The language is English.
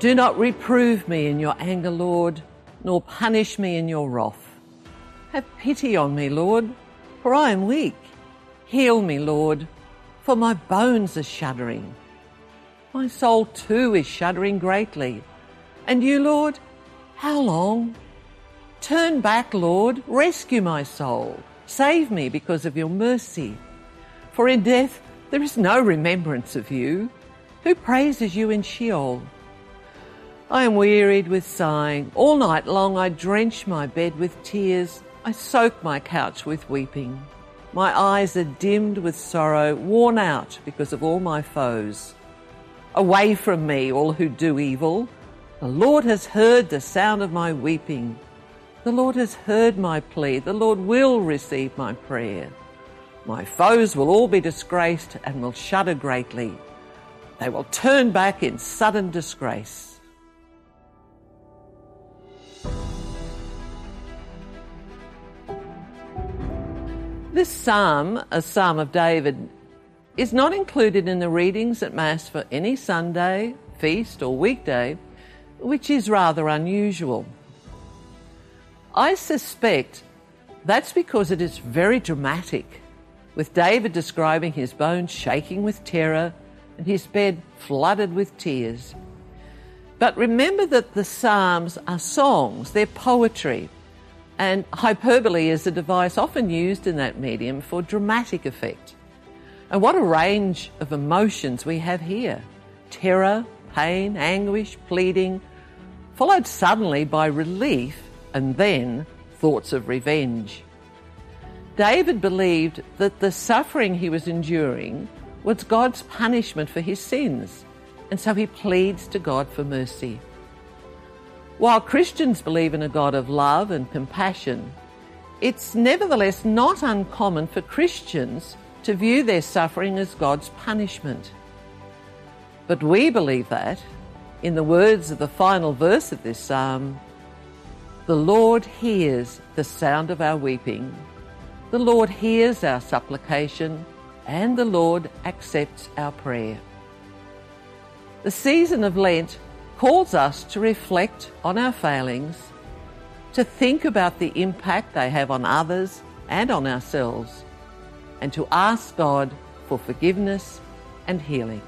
Do not reprove me in your anger, Lord, nor punish me in your wrath. Have pity on me, Lord, for I am weak. Heal me, Lord, for my bones are shuddering. My soul too is shuddering greatly. And you, Lord, how long? Turn back, Lord, rescue my soul. Save me because of your mercy. For in death there is no remembrance of you. Who praises you in Sheol? I am wearied with sighing. All night long I drench my bed with tears. I soak my couch with weeping. My eyes are dimmed with sorrow, worn out because of all my foes. Away from me, all who do evil. The Lord has heard the sound of my weeping. The Lord has heard my plea. The Lord will receive my prayer. My foes will all be disgraced and will shudder greatly. They will turn back in sudden disgrace. This psalm, a psalm of David, is not included in the readings at Mass for any Sunday, feast, or weekday, which is rather unusual. I suspect that's because it is very dramatic, with David describing his bones shaking with terror and his bed flooded with tears. But remember that the Psalms are songs, they're poetry. And hyperbole is a device often used in that medium for dramatic effect. And what a range of emotions we have here terror, pain, anguish, pleading, followed suddenly by relief and then thoughts of revenge. David believed that the suffering he was enduring was God's punishment for his sins, and so he pleads to God for mercy. While Christians believe in a God of love and compassion, it's nevertheless not uncommon for Christians to view their suffering as God's punishment. But we believe that, in the words of the final verse of this psalm, the Lord hears the sound of our weeping, the Lord hears our supplication, and the Lord accepts our prayer. The season of Lent calls us to reflect on our failings, to think about the impact they have on others and on ourselves, and to ask God for forgiveness and healing.